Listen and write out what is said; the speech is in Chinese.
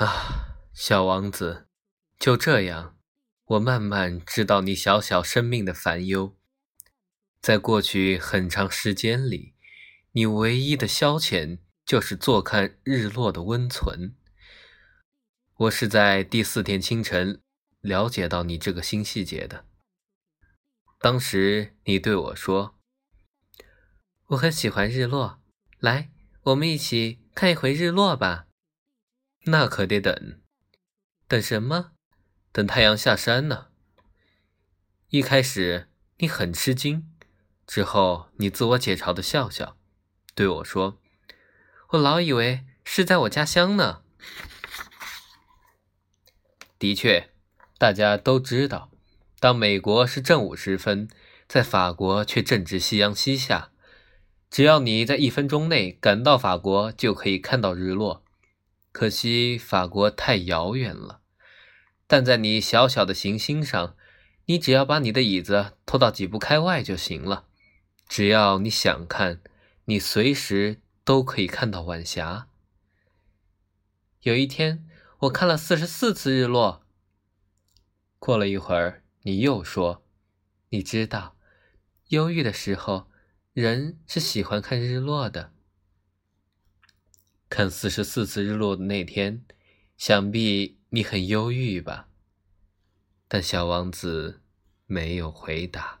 啊，小王子，就这样，我慢慢知道你小小生命的烦忧。在过去很长时间里，你唯一的消遣就是坐看日落的温存。我是在第四天清晨了解到你这个新细节的。当时你对我说：“我很喜欢日落，来，我们一起看一回日落吧。”那可得等，等什么？等太阳下山呢。一开始你很吃惊，之后你自我解嘲的笑笑，对我说：“我老以为是在我家乡呢。”的确，大家都知道，当美国是正午时分，在法国却正值夕阳西下。只要你在一分钟内赶到法国，就可以看到日落。可惜法国太遥远了，但在你小小的行星上，你只要把你的椅子拖到几步开外就行了。只要你想看，你随时都可以看到晚霞。有一天，我看了四十四次日落。过了一会儿，你又说：“你知道，忧郁的时候，人是喜欢看日落的。”看四十四次日落的那天，想必你很忧郁吧？但小王子没有回答。